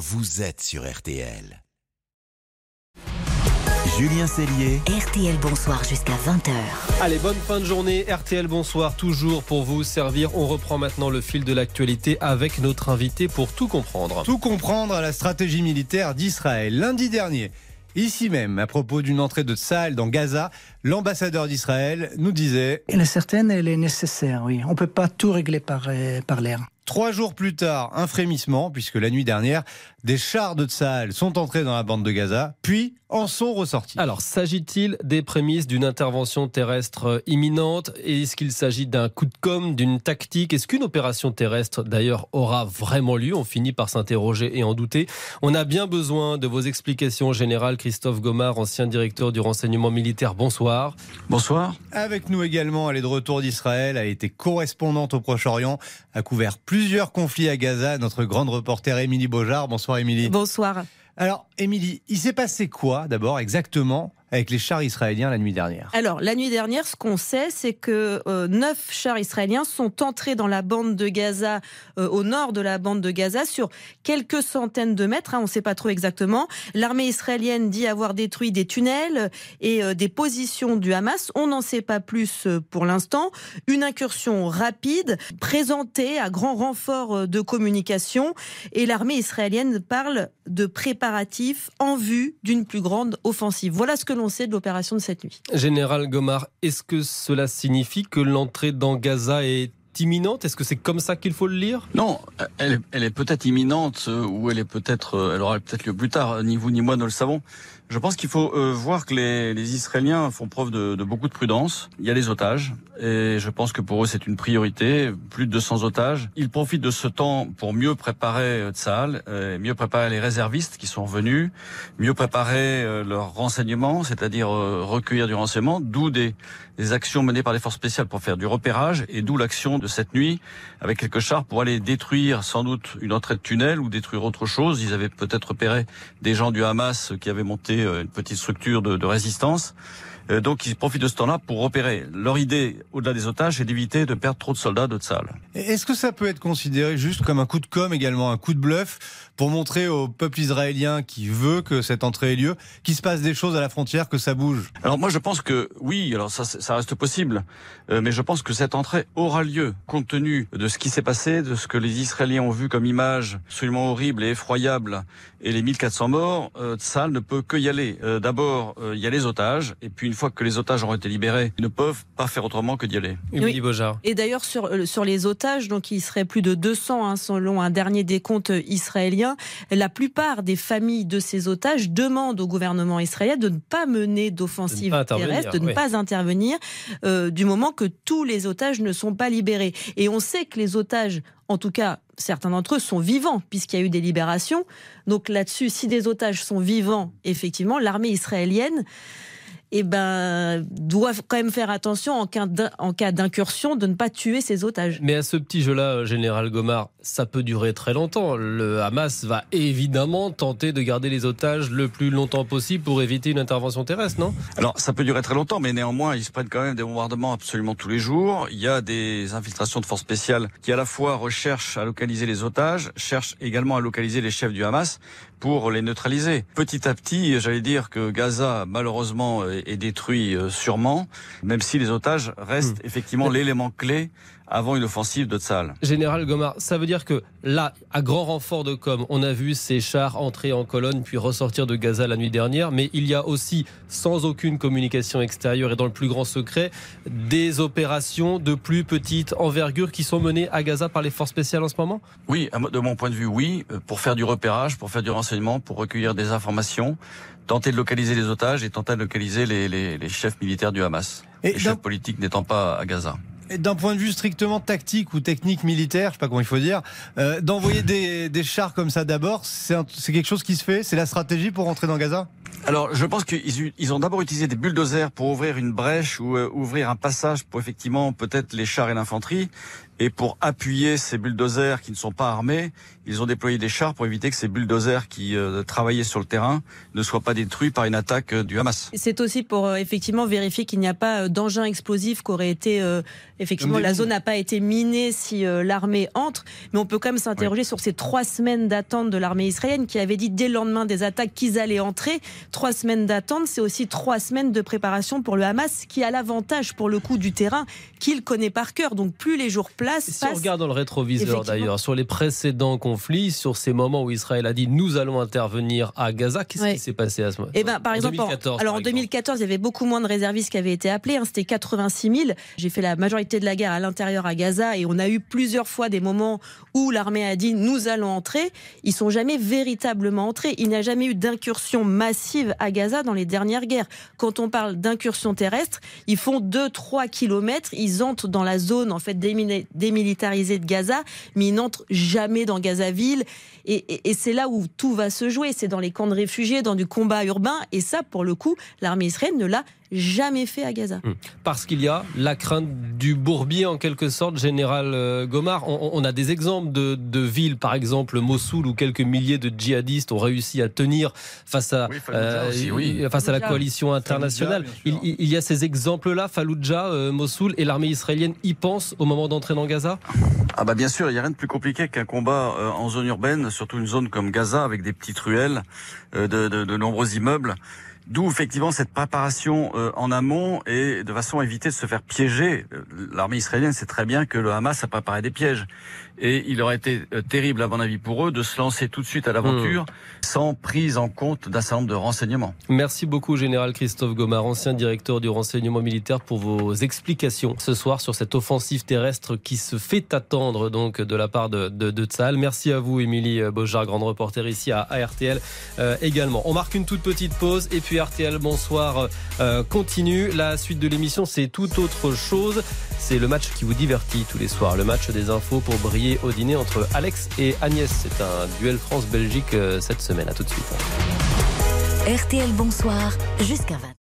vous êtes sur RTL. Julien Cellier. RTL Bonsoir jusqu'à 20h. Allez, bonne fin de journée. RTL Bonsoir, toujours pour vous servir. On reprend maintenant le fil de l'actualité avec notre invité pour tout comprendre. Tout comprendre à la stratégie militaire d'Israël. Lundi dernier, Ici même, à propos d'une entrée de Tsahal dans Gaza, l'ambassadeur d'Israël nous disait Elle est certaine, elle est nécessaire, oui. On ne peut pas tout régler par, euh, par l'air. Trois jours plus tard, un frémissement, puisque la nuit dernière, des chars de Tsahal sont entrés dans la bande de Gaza, puis en sont ressortis. Alors, s'agit-il des prémices d'une intervention terrestre imminente? Est-ce qu'il s'agit d'un coup de com', d'une tactique? Est-ce qu'une opération terrestre, d'ailleurs, aura vraiment lieu? On finit par s'interroger et en douter. On a bien besoin de vos explications générales. Christophe Gomard, ancien directeur du renseignement militaire, bonsoir. Bonsoir. Avec nous également, elle est de retour d'Israël, a été correspondante au Proche-Orient, a couvert plusieurs conflits à Gaza. Notre grande reporter Émilie Beaujard. Bonsoir Émilie. Bonsoir. Alors, Émilie, il s'est passé quoi d'abord exactement avec les chars israéliens la nuit dernière Alors, la nuit dernière, ce qu'on sait, c'est que euh, neuf chars israéliens sont entrés dans la bande de Gaza, euh, au nord de la bande de Gaza, sur quelques centaines de mètres, hein, on ne sait pas trop exactement. L'armée israélienne dit avoir détruit des tunnels et euh, des positions du Hamas. On n'en sait pas plus pour l'instant. Une incursion rapide, présentée à grand renfort de communication, et l'armée israélienne parle de préparatifs en vue d'une plus grande offensive. Voilà ce que de l'opération de cette nuit. Général Gomard, est-ce que cela signifie que l'entrée dans Gaza est imminente? Est-ce que c'est comme ça qu'il faut le lire? Non, elle elle est peut-être imminente euh, ou elle est peut-être, euh, elle aura peut-être lieu plus tard. Ni vous ni moi ne le savons. Je pense qu'il faut euh, voir que les, les, Israéliens font preuve de, de, beaucoup de prudence. Il y a les otages et je pense que pour eux c'est une priorité. Plus de 200 otages. Ils profitent de ce temps pour mieux préparer Tsahal, euh, mieux préparer les réservistes qui sont venus, mieux préparer euh, leurs renseignements, c'est-à-dire recueillir du renseignement, d'où des, des actions menées par les forces spéciales pour faire du repérage et d'où l'action de cette nuit avec quelques chars pour aller détruire sans doute une entrée de tunnel ou détruire autre chose. Ils avaient peut-être repéré des gens du Hamas qui avaient monté euh, une petite structure de, de résistance. Euh, donc ils profitent de ce temps-là pour repérer. Leur idée, au-delà des otages, c'est d'éviter de perdre trop de soldats de Tsahal. Est-ce que ça peut être considéré juste comme un coup de com également, un coup de bluff pour montrer au peuple israélien qui veut que cette entrée ait lieu, qu'il se passe des choses à la frontière, que ça bouge? Alors moi je pense que oui, alors ça, ça reste possible, euh, mais je pense que cette entrée aura lieu compte tenu de ce qui s'est passé, de ce que les Israéliens ont vu comme image absolument horrible et effroyable et les 1400 morts, euh, Tsahal ne peut que y aller. Euh, D'abord, euh, il y a les otages, et puis une fois que les otages auront été libérés, ils ne peuvent pas faire autrement que d'y aller. Oui. Et d'ailleurs, sur, euh, sur les otages, donc il serait plus de 200 hein, selon un dernier décompte israélien, la plupart des familles de ces otages demandent au gouvernement israélien de ne pas mener d'offensive terrestre, de ne oui. pas intervenir, euh, du moment que tous les otages ne sont pas libérés. Et on sait que les otages en tout cas, certains d'entre eux sont vivants, puisqu'il y a eu des libérations. Donc là-dessus, si des otages sont vivants, effectivement, l'armée israélienne eh ben, doivent quand même faire attention en cas d'incursion de ne pas tuer ses otages. Mais à ce petit jeu-là, Général Gomard, ça peut durer très longtemps. Le Hamas va évidemment tenter de garder les otages le plus longtemps possible pour éviter une intervention terrestre, non? Alors, ça peut durer très longtemps, mais néanmoins, ils se prennent quand même des bombardements absolument tous les jours. Il y a des infiltrations de forces spéciales qui à la fois recherchent à localiser les otages, cherchent également à localiser les chefs du Hamas pour les neutraliser. Petit à petit, j'allais dire que Gaza, malheureusement, est détruit euh, sûrement, même si les otages restent mmh. effectivement l'élément clé avant une offensive de Tsahal. Général Gomard, ça veut dire que là, à grand renfort de com, on a vu ces chars entrer en colonne puis ressortir de Gaza la nuit dernière, mais il y a aussi, sans aucune communication extérieure et dans le plus grand secret, des opérations de plus petite envergure qui sont menées à Gaza par les forces spéciales en ce moment? Oui, de mon point de vue, oui, euh, pour faire du repérage, pour faire du renseignement, pour recueillir des informations, tenter de localiser les otages et tenter de localiser les, les, les chefs militaires du Hamas, et les chefs politiques n'étant pas à Gaza d'un point de vue strictement tactique ou technique militaire, je sais pas comment il faut dire, euh, d'envoyer des, des, chars comme ça d'abord, c'est quelque chose qui se fait C'est la stratégie pour rentrer dans Gaza? Alors, je pense qu'ils ils ont d'abord utilisé des bulldozers pour ouvrir une brèche ou euh, ouvrir un passage pour effectivement peut-être les chars et l'infanterie. Et pour appuyer ces bulldozers qui ne sont pas armés, ils ont déployé des chars pour éviter que ces bulldozers qui euh, travaillaient sur le terrain ne soient pas détruits par une attaque euh, du Hamas. C'est aussi pour euh, effectivement vérifier qu'il n'y a pas d'engin explosif qui aurait été effectivement la zone n'a pas été minée si l'armée entre. Mais on peut quand même s'interroger sur ces trois semaines d'attente de l'armée israélienne qui avait dit dès le lendemain des attaques qu'ils allaient entrer. Trois semaines d'attente, c'est aussi trois semaines de préparation pour le Hamas qui a l'avantage pour le coup du terrain qu'il connaît par cœur. Donc plus les jours placent. Si on regarde dans le rétroviseur d'ailleurs sur les précédents conflit, sur ces moments où Israël a dit nous allons intervenir à Gaza. Qu'est-ce qui s'est passé à ce moment eh ben, par en exemple, 2014, alors en 2014, il y avait beaucoup moins de réservistes qui avaient été appelés. Hein, C'était 86 000. J'ai fait la majorité de la guerre à l'intérieur à Gaza et on a eu plusieurs fois des moments où l'armée a dit nous allons entrer. Ils sont jamais véritablement entrés. Il n'y a jamais eu d'incursion massive à Gaza dans les dernières guerres. Quand on parle d'incursion terrestre, ils font 2-3 kilomètres. Ils entrent dans la zone en fait démilitarisée de Gaza, mais ils n'entrent jamais dans Gaza ville. Et, c'est là où tout va se jouer. C'est dans les camps de réfugiés, dans du combat urbain. Et ça, pour le coup, l'armée israélienne ne l'a jamais fait à Gaza. Hum. Parce qu'il y a la crainte du bourbier en quelque sorte, général euh, Gomar. On, a des exemples de, villes, par exemple Mossoul, où quelques milliers de djihadistes ont réussi à tenir face à, euh, face à la coalition internationale. il, y a ces exemples-là, Fallujah, euh, Mossoul, et l'armée israélienne y pense au moment d'entrer dans Gaza? Ah bah bien sûr, il n'y a rien de plus compliqué qu'un combat en zone urbaine, surtout une zone comme Gaza, avec des petites ruelles, de, de nombreux immeubles. D'où effectivement cette préparation euh, en amont et de façon à éviter de se faire piéger. Euh, l'armée israélienne sait très bien que le Hamas a préparé des pièges. Et il aurait été euh, terrible, à mon avis, pour eux de se lancer tout de suite à l'aventure hmm. sans prise en compte d'un certain nombre de renseignements. Merci beaucoup, Général Christophe Gomard, ancien directeur du renseignement militaire, pour vos explications ce soir sur cette offensive terrestre qui se fait attendre donc de la part de, de, de Merci à vous, Émilie Beaujard, grande reporter ici à, RTL également. On marque une toute petite pause et puis RTL Bonsoir euh, continue. La suite de l'émission, c'est tout autre chose. C'est le match qui vous divertit tous les soirs. Le match des infos pour briller au dîner entre Alex et Agnès. C'est un duel France-Belgique euh, cette semaine. À tout de suite. RTL Bonsoir jusqu'à 20.